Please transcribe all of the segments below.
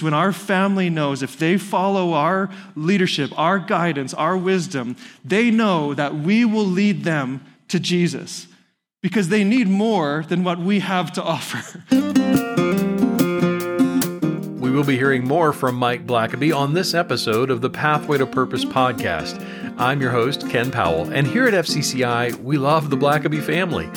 when our family knows if they follow our leadership, our guidance, our wisdom, they know that we will lead them to Jesus because they need more than what we have to offer. We will be hearing more from Mike Blackaby on this episode of the Pathway to Purpose podcast. I'm your host, Ken Powell, and here at FCCI, we love the Blackaby family.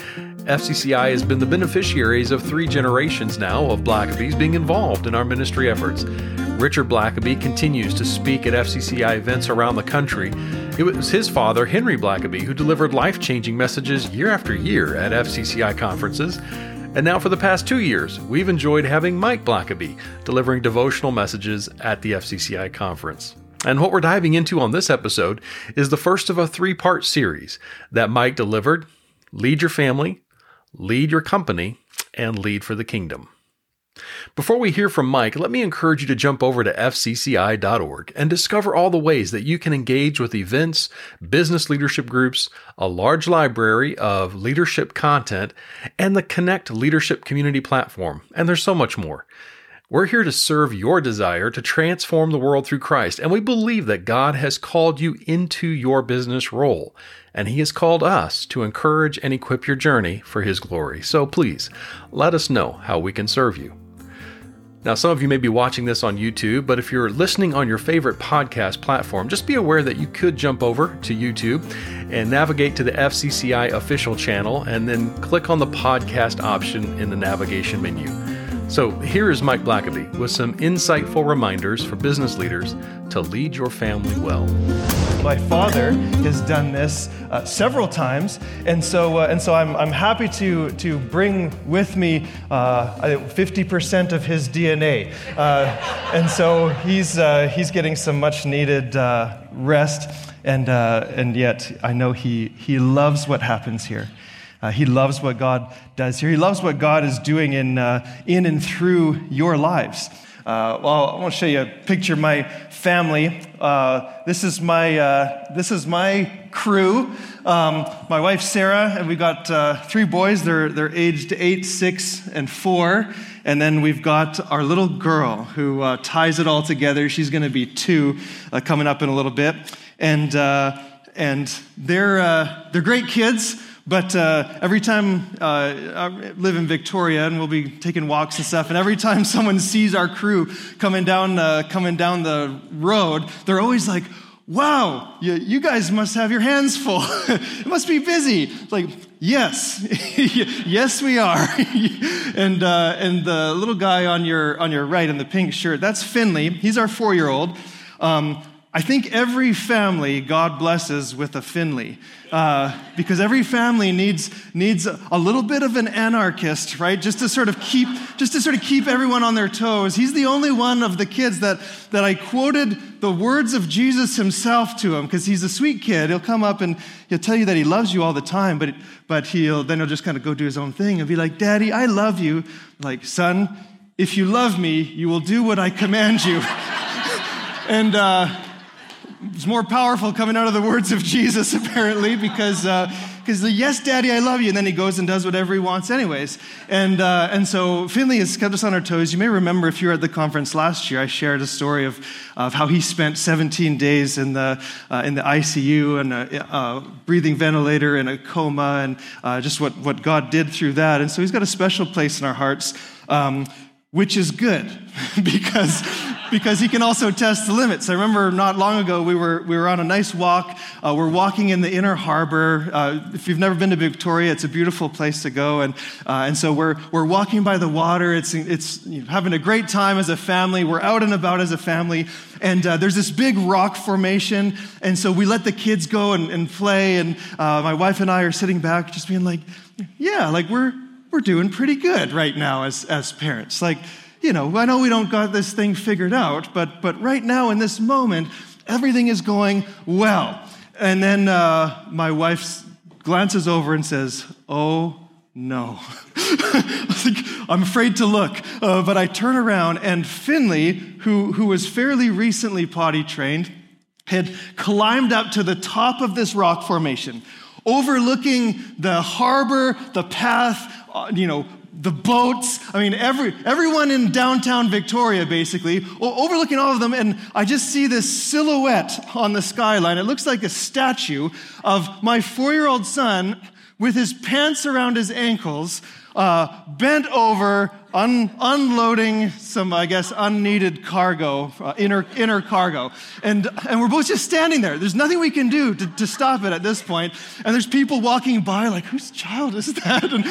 FCCI has been the beneficiaries of three generations now of Blackabys being involved in our ministry efforts. Richard Blackaby continues to speak at FCCI events around the country. It was his father, Henry Blackaby, who delivered life changing messages year after year at FCCI conferences. And now, for the past two years, we've enjoyed having Mike Blackaby delivering devotional messages at the FCCI conference. And what we're diving into on this episode is the first of a three part series that Mike delivered Lead Your Family, lead your company, and lead for the kingdom. Before we hear from Mike, let me encourage you to jump over to fcci.org and discover all the ways that you can engage with events, business leadership groups, a large library of leadership content, and the Connect Leadership Community platform. And there's so much more. We're here to serve your desire to transform the world through Christ, and we believe that God has called you into your business role, and He has called us to encourage and equip your journey for His glory. So please, let us know how we can serve you. Now, some of you may be watching this on YouTube, but if you're listening on your favorite podcast platform, just be aware that you could jump over to YouTube and navigate to the FCCI official channel and then click on the podcast option in the navigation menu. So here is Mike Blackaby with some insightful reminders for business leaders to lead your family well. My father has done this uh, several times, and so uh, and so I'm, I'm happy to to bring with me uh, 50% of his DNA, uh, and so he's uh, he's getting some much needed uh, rest, and and yet I know he he loves what happens here. Uh, he loves what God does here. He loves what God is doing in, uh, in and through your lives. Uh, well, I want to show you a picture of my family. Uh, this is my uh, this is my crew. Um, my wife Sarah, and we've got uh, three boys. They're they're aged eight, six, and four. And then we've got our little girl who ties it all together. She's going to be two coming up in a little bit, and and they're they're great kids. But uh, every time uh, I live in Victoria, and we'll be taking walks and stuff, and every time someone sees our crew coming down, uh, coming down the road, they're always like, wow, you, you guys must have your hands full. it must be busy. It's like, yes, yes, we are. and, uh, and the little guy on your, on your right in the pink shirt, that's Finley. He's our four year old. Um, I think every family God blesses with a Finley. Uh, because every family needs, needs a little bit of an anarchist, right? Just to sort of keep, just to sort of keep everyone on their toes. He's the only one of the kids that, that I quoted the words of Jesus himself to him, because he's a sweet kid. He'll come up and he'll tell you that he loves you all the time, but, but he'll, then he'll just kind of go do his own thing and be like, Daddy, I love you. Like, son, if you love me, you will do what I command you. and, uh, it's more powerful coming out of the words of Jesus, apparently, because because uh, the yes, daddy, I love you, and then he goes and does whatever he wants, anyways. And uh, and so Finley has kept us on our toes. You may remember if you were at the conference last year, I shared a story of of how he spent 17 days in the uh, in the ICU and a, a, breathing ventilator and a coma, and uh, just what what God did through that. And so he's got a special place in our hearts. Um, which is good because because he can also test the limits. I remember not long ago we were, we were on a nice walk. Uh, we're walking in the inner harbor. Uh, if you've never been to Victoria, it's a beautiful place to go. And, uh, and so we're, we're walking by the water. It's, it's you know, having a great time as a family. We're out and about as a family. And uh, there's this big rock formation. And so we let the kids go and, and play. And uh, my wife and I are sitting back just being like, yeah, like we're, we're doing pretty good right now as, as parents. Like, you know, I know we don't got this thing figured out, but, but right now in this moment, everything is going well. And then uh, my wife glances over and says, Oh, no. I'm afraid to look. Uh, but I turn around, and Finley, who, who was fairly recently potty trained, had climbed up to the top of this rock formation, overlooking the harbor, the path, uh, you know, the boats. I mean, every, everyone in downtown Victoria, basically, overlooking all of them. And I just see this silhouette on the skyline. It looks like a statue of my four year old son with his pants around his ankles, uh, bent over, un- unloading some, I guess, unneeded cargo, uh, inner, inner cargo. And, and we're both just standing there. There's nothing we can do to, to stop it at this point. And there's people walking by, like, whose child is that? And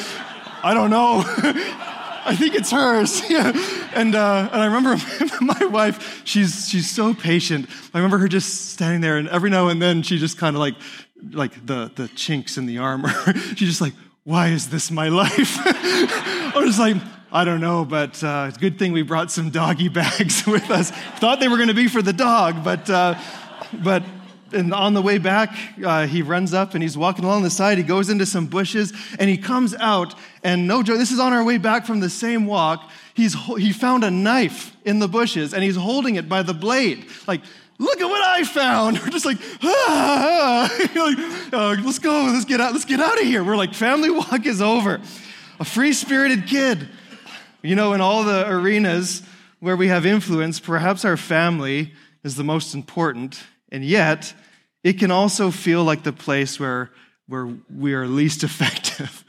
I don't know. I think it's hers. Yeah. And, uh, and I remember my wife, she's, she's so patient. I remember her just standing there, and every now and then she just kind of like, like the, the chinks in the armor. she's just like, why is this my life? I was like, I don't know, but uh, it's a good thing we brought some doggy bags with us. Thought they were going to be for the dog, but, uh, but and on the way back, uh, he runs up and he's walking along the side. He goes into some bushes and he comes out. And no joke, this is on our way back from the same walk. He's, he found a knife in the bushes and he's holding it by the blade. Like, look at what I found. We're just like, ah, like uh, let's go, let's get out, let's get out of here. We're like, family walk is over. A free spirited kid. You know, in all the arenas where we have influence, perhaps our family is the most important. And yet, it can also feel like the place where, where we are least effective.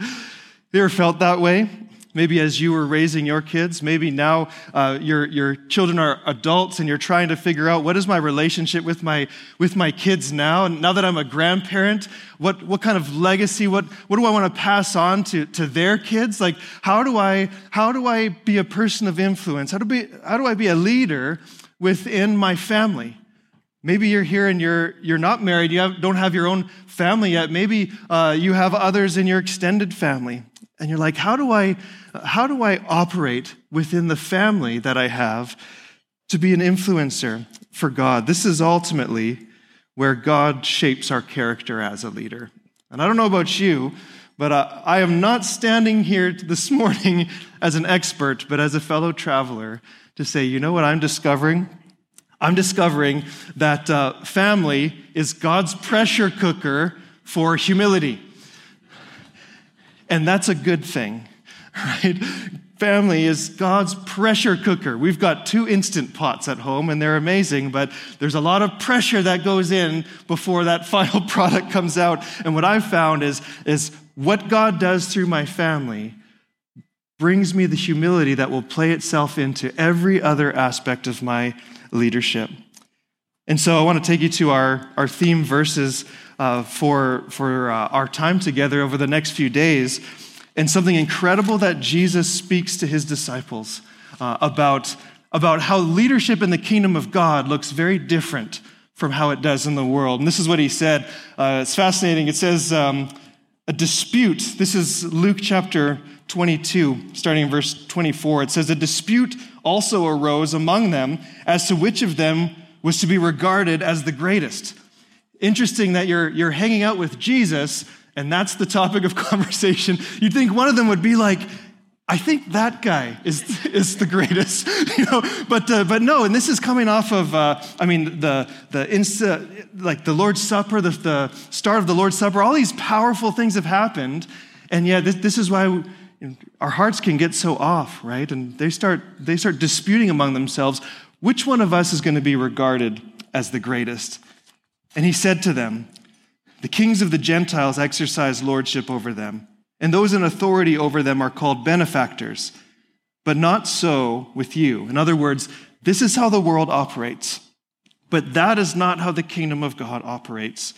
you ever felt that way? Maybe as you were raising your kids, maybe now uh, your, your children are adults and you're trying to figure out what is my relationship with my, with my kids now? And now that I'm a grandparent, what, what kind of legacy, what, what do I want to pass on to, to their kids? Like, how do, I, how do I be a person of influence? How do, be, how do I be a leader within my family? Maybe you're here and you're, you're not married, you have, don't have your own family yet. Maybe uh, you have others in your extended family. And you're like, how do, I, how do I operate within the family that I have to be an influencer for God? This is ultimately where God shapes our character as a leader. And I don't know about you, but uh, I am not standing here this morning as an expert, but as a fellow traveler to say, you know what I'm discovering? I'm discovering that uh, family is God's pressure cooker for humility. And that's a good thing, right? Family is God's pressure cooker. We've got two instant pots at home and they're amazing, but there's a lot of pressure that goes in before that final product comes out. And what I've found is, is what God does through my family brings me the humility that will play itself into every other aspect of my leadership. And so I want to take you to our, our theme verses uh, for, for uh, our time together over the next few days, and something incredible that Jesus speaks to his disciples uh, about, about how leadership in the kingdom of God looks very different from how it does in the world. And this is what he said. Uh, it's fascinating. It says, um, a dispute. This is Luke chapter 22, starting in verse 24. It says, A dispute also arose among them as to which of them was to be regarded as the greatest. Interesting that you're, you're hanging out with Jesus, and that's the topic of conversation. You'd think one of them would be like, I think that guy is, is the greatest, you know. But uh, but no, and this is coming off of uh, I mean the the insta, like the Lord's Supper, the, the start of the Lord's Supper. All these powerful things have happened, and yeah, this, this is why our hearts can get so off, right? And they start, they start disputing among themselves which one of us is going to be regarded as the greatest. And he said to them, The kings of the Gentiles exercise lordship over them, and those in authority over them are called benefactors. But not so with you. In other words, this is how the world operates. But that is not how the kingdom of God operates.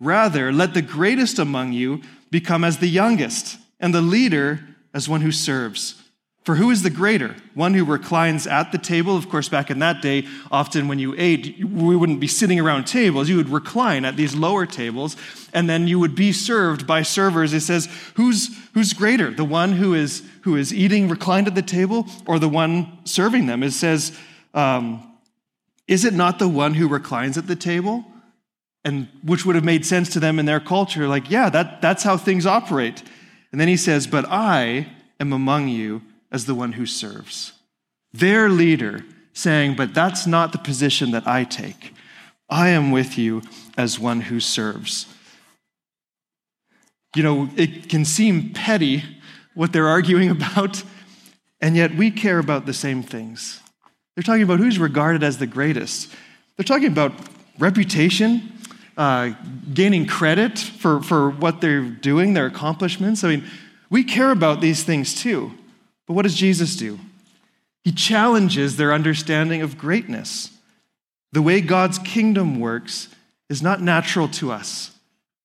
Rather, let the greatest among you become as the youngest, and the leader as one who serves. For who is the greater? One who reclines at the table. Of course, back in that day, often when you ate, we wouldn't be sitting around tables. You would recline at these lower tables, and then you would be served by servers. It says, who's, who's greater? The one who is, who is eating reclined at the table, or the one serving them? It says, um, is it not the one who reclines at the table? And which would have made sense to them in their culture. Like, yeah, that, that's how things operate. And then he says, But I am among you as the one who serves. Their leader saying, But that's not the position that I take. I am with you as one who serves. You know, it can seem petty what they're arguing about, and yet we care about the same things. They're talking about who's regarded as the greatest. They're talking about reputation, uh, gaining credit for, for what they're doing, their accomplishments. I mean, we care about these things too. But what does Jesus do? He challenges their understanding of greatness. The way God's kingdom works is not natural to us.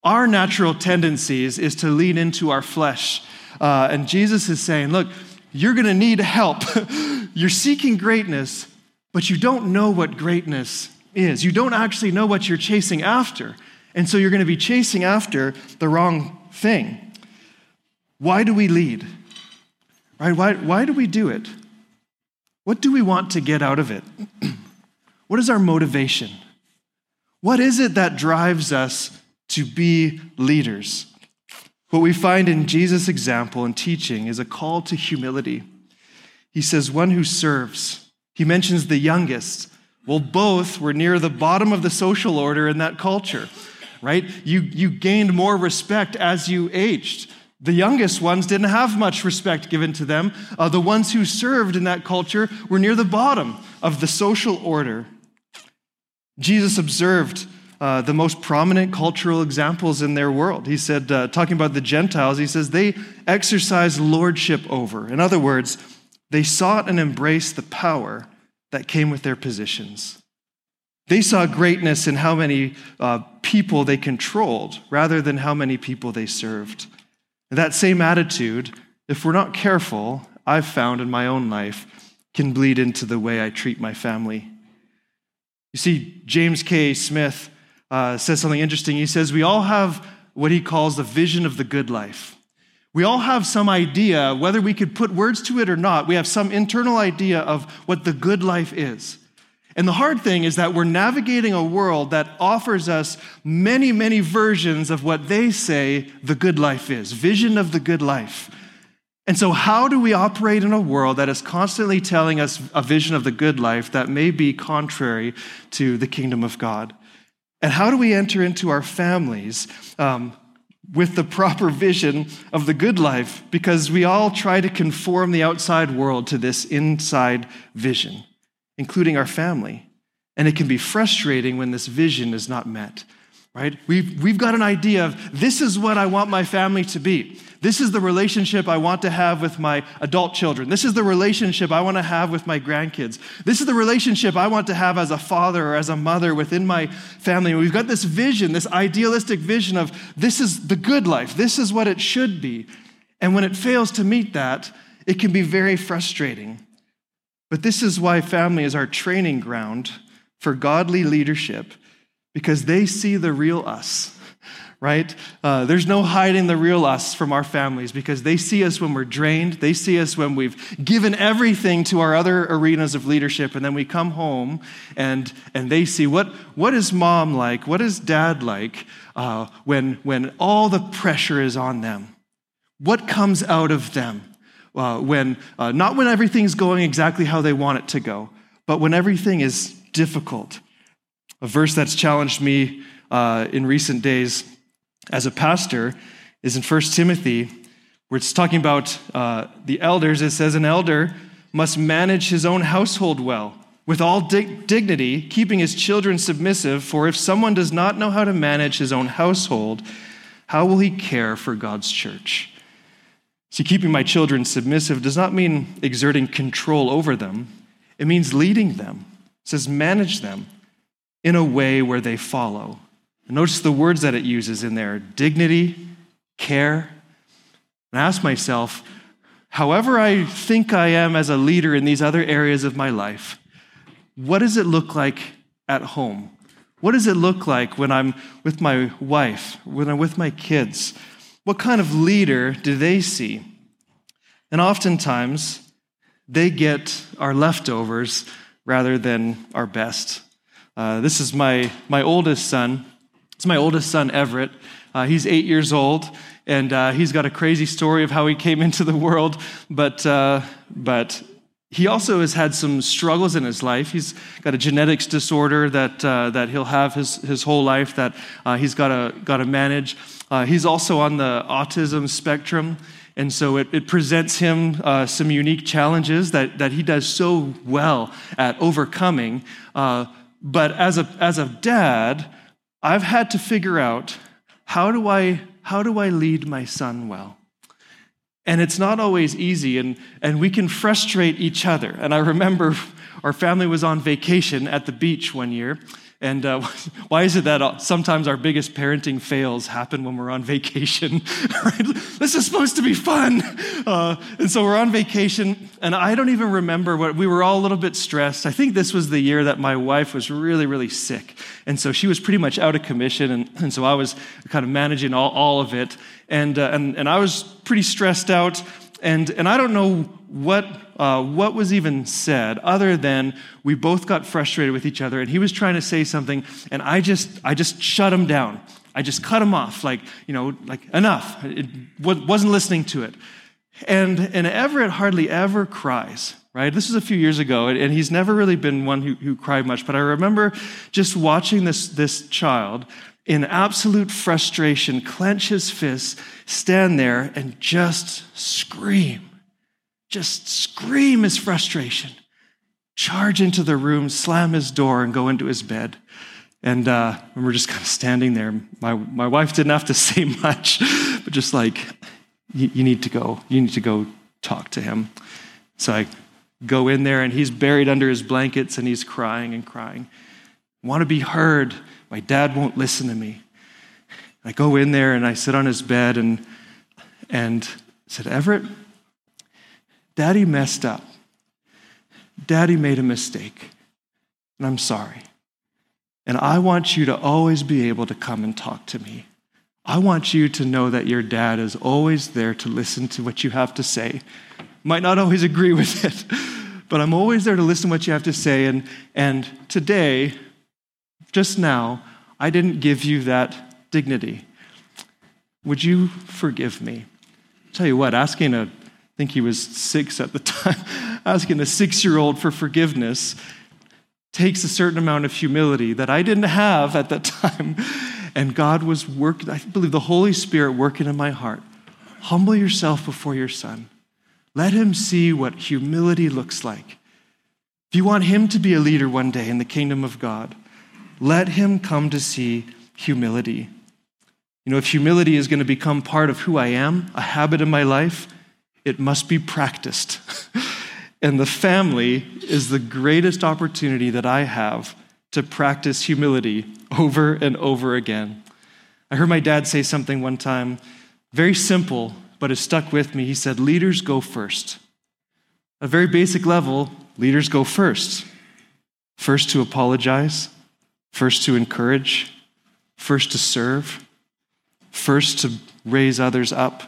Our natural tendencies is to lean into our flesh. Uh, and Jesus is saying, look, you're going to need help. you're seeking greatness, but you don't know what greatness is. You don't actually know what you're chasing after. And so you're going to be chasing after the wrong thing. Why do we lead? Right? Why, why do we do it? What do we want to get out of it? what is our motivation? What is it that drives us to be leaders? What we find in Jesus' example and teaching is a call to humility. He says, one who serves. He mentions the youngest. Well, both were near the bottom of the social order in that culture, right? You, you gained more respect as you aged. The youngest ones didn't have much respect given to them. Uh, the ones who served in that culture were near the bottom of the social order. Jesus observed uh, the most prominent cultural examples in their world. He said, uh, talking about the Gentiles, he says, they exercise lordship over. In other words, they sought and embraced the power that came with their positions. They saw greatness in how many uh, people they controlled rather than how many people they served. That same attitude, if we're not careful, I've found in my own life, can bleed into the way I treat my family. You see, James K. Smith uh, says something interesting. He says, We all have what he calls the vision of the good life. We all have some idea, whether we could put words to it or not, we have some internal idea of what the good life is. And the hard thing is that we're navigating a world that offers us many, many versions of what they say the good life is vision of the good life. And so, how do we operate in a world that is constantly telling us a vision of the good life that may be contrary to the kingdom of God? And how do we enter into our families um, with the proper vision of the good life? Because we all try to conform the outside world to this inside vision, including our family. And it can be frustrating when this vision is not met, right? We've, we've got an idea of this is what I want my family to be. This is the relationship I want to have with my adult children. This is the relationship I want to have with my grandkids. This is the relationship I want to have as a father or as a mother within my family. we've got this vision, this idealistic vision of this is the good life, this is what it should be. And when it fails to meet that, it can be very frustrating. But this is why family is our training ground for godly leadership, because they see the real us right? Uh, there's no hiding the real us from our families because they see us when we're drained. They see us when we've given everything to our other arenas of leadership, and then we come home and, and they see what, what is mom like? What is dad like uh, when, when all the pressure is on them? What comes out of them? Uh, when, uh, not when everything's going exactly how they want it to go, but when everything is difficult. A verse that's challenged me uh, in recent days as a pastor is in 1 Timothy, where it's talking about uh, the elders. It says, An elder must manage his own household well, with all dig- dignity, keeping his children submissive. For if someone does not know how to manage his own household, how will he care for God's church? See, keeping my children submissive does not mean exerting control over them, it means leading them. It says, manage them in a way where they follow. Notice the words that it uses in there dignity, care. And I ask myself, however I think I am as a leader in these other areas of my life, what does it look like at home? What does it look like when I'm with my wife, when I'm with my kids? What kind of leader do they see? And oftentimes, they get our leftovers rather than our best. Uh, this is my, my oldest son. It's my oldest son, Everett. Uh, he's eight years old, and uh, he's got a crazy story of how he came into the world, but, uh, but he also has had some struggles in his life. He's got a genetics disorder that, uh, that he'll have his, his whole life that uh, he's got to, manage. Uh, he's also on the autism spectrum, And so it, it presents him uh, some unique challenges that, that he does so well at overcoming. Uh, but as a, as a dad, I've had to figure out how do I, how do I lead my son well? And it's not always easy, and, and we can frustrate each other. And I remember our family was on vacation at the beach one year, and uh, why is it that sometimes our biggest parenting fails happen when we're on vacation? this is supposed to be fun. Uh, and so we're on vacation, and I don't even remember what we were all a little bit stressed. I think this was the year that my wife was really, really sick. And so she was pretty much out of commission, and, and so I was kind of managing all, all of it. And, uh, and, and I was pretty stressed out. And, and I don't know what, uh, what was even said other than we both got frustrated with each other and he was trying to say something and I just, I just shut him down. I just cut him off, like, you know, like enough. It wasn't listening to it. And, and Everett hardly ever cries, right? This was a few years ago, and he's never really been one who, who cried much. But I remember just watching this, this child in absolute frustration, clench his fists, stand there, and just scream. Just scream his frustration. Charge into the room, slam his door, and go into his bed. And, uh, we're just kind of standing there. My, my wife didn't have to say much, but just like, you need to go. You need to go talk to him. So I go in there, and he's buried under his blankets, and he's crying and crying. I want to be heard. My dad won't listen to me. I go in there and I sit on his bed and, and said, Everett, Daddy messed up. Daddy made a mistake, and I'm sorry. And I want you to always be able to come and talk to me. I want you to know that your dad is always there to listen to what you have to say. Might not always agree with it, but I'm always there to listen to what you have to say. And, and today, just now, I didn't give you that dignity. Would you forgive me? I'll tell you what, asking a, I think he was six at the time, asking a six year old for forgiveness takes a certain amount of humility that I didn't have at that time. And God was working, I believe the Holy Spirit working in my heart. Humble yourself before your son. Let him see what humility looks like. If you want him to be a leader one day in the kingdom of God, let him come to see humility. You know, if humility is going to become part of who I am, a habit in my life, it must be practiced. and the family is the greatest opportunity that I have to practice humility over and over again. I heard my dad say something one time, very simple, but it stuck with me. He said, Leaders go first. A very basic level, leaders go first. First to apologize, first to encourage, first to serve, first to raise others up.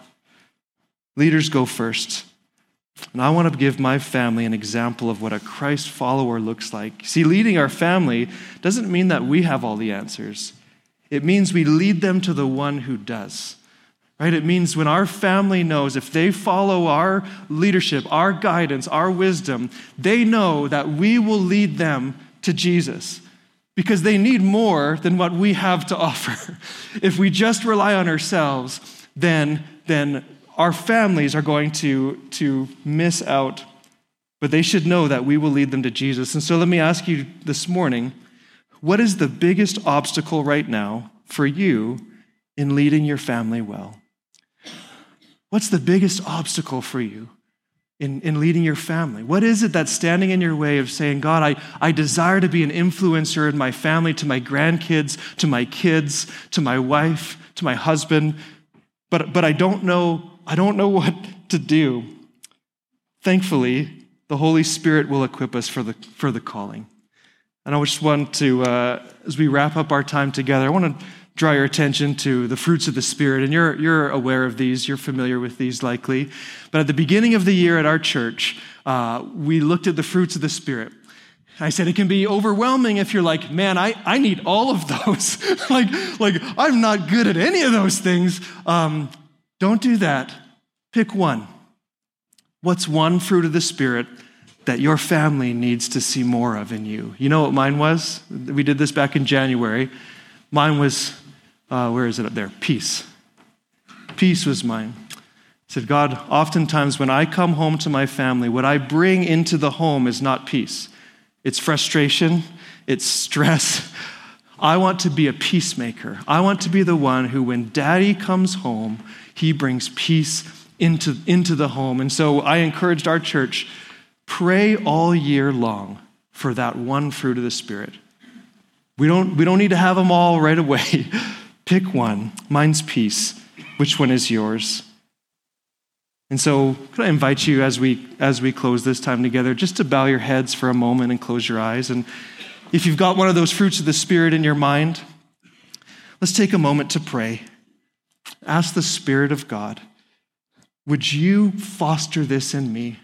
Leaders go first. And I want to give my family an example of what a Christ follower looks like. See, leading our family doesn't mean that we have all the answers, it means we lead them to the one who does. Right? It means when our family knows if they follow our leadership, our guidance, our wisdom, they know that we will lead them to Jesus because they need more than what we have to offer. if we just rely on ourselves, then, then our families are going to, to miss out. But they should know that we will lead them to Jesus. And so let me ask you this morning what is the biggest obstacle right now for you in leading your family well? What's the biggest obstacle for you? In, in leading your family? What is it that's standing in your way of saying, God, I, I desire to be an influencer in my family, to my grandkids, to my kids, to my wife, to my husband, but, but I don't know, I don't know what to do. Thankfully, the Holy Spirit will equip us for the, for the calling. And I just want to, uh, as we wrap up our time together, I want to draw your attention to the fruits of the Spirit. And you're, you're aware of these, you're familiar with these likely. But at the beginning of the year at our church, uh, we looked at the fruits of the Spirit. I said it can be overwhelming if you're like, man, I, I need all of those. like, like, I'm not good at any of those things. Um, don't do that. Pick one. What's one fruit of the Spirit that your family needs to see more of in you? You know what mine was? We did this back in January. Mine was, uh, where is it up there? Peace. Peace was mine. said, God, oftentimes when I come home to my family, what I bring into the home is not peace. It's frustration, it's stress. I want to be a peacemaker. I want to be the one who, when daddy comes home, he brings peace into, into the home. And so I encouraged our church pray all year long for that one fruit of the Spirit. We don't, we don't need to have them all right away. Pick one. Mine's peace. Which one is yours? And so, could I invite you as we as we close this time together, just to bow your heads for a moment and close your eyes. And if you've got one of those fruits of the Spirit in your mind, let's take a moment to pray. Ask the Spirit of God, would you foster this in me?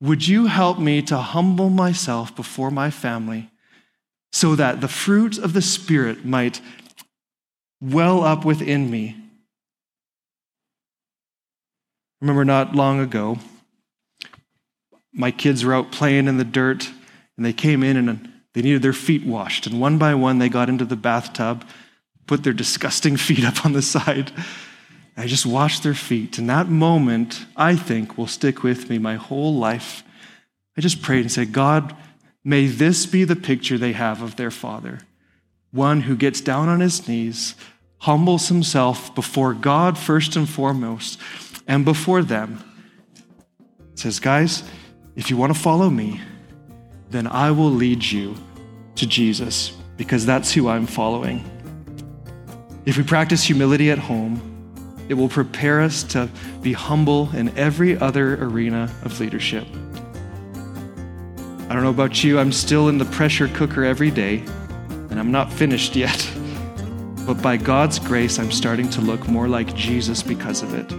Would you help me to humble myself before my family so that the fruit of the Spirit might well up within me? remember not long ago, my kids were out playing in the dirt and they came in and they needed their feet washed. And one by one, they got into the bathtub, put their disgusting feet up on the side. I just washed their feet. And that moment, I think, will stick with me my whole life. I just prayed and said, God, may this be the picture they have of their father one who gets down on his knees, humbles himself before God first and foremost and before them. Says, Guys, if you want to follow me, then I will lead you to Jesus because that's who I'm following. If we practice humility at home, it will prepare us to be humble in every other arena of leadership. I don't know about you, I'm still in the pressure cooker every day, and I'm not finished yet. But by God's grace, I'm starting to look more like Jesus because of it.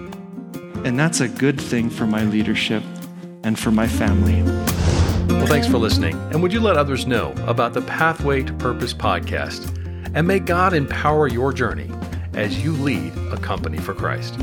And that's a good thing for my leadership and for my family. Well, thanks for listening. And would you let others know about the Pathway to Purpose podcast? And may God empower your journey as you lead a company for Christ.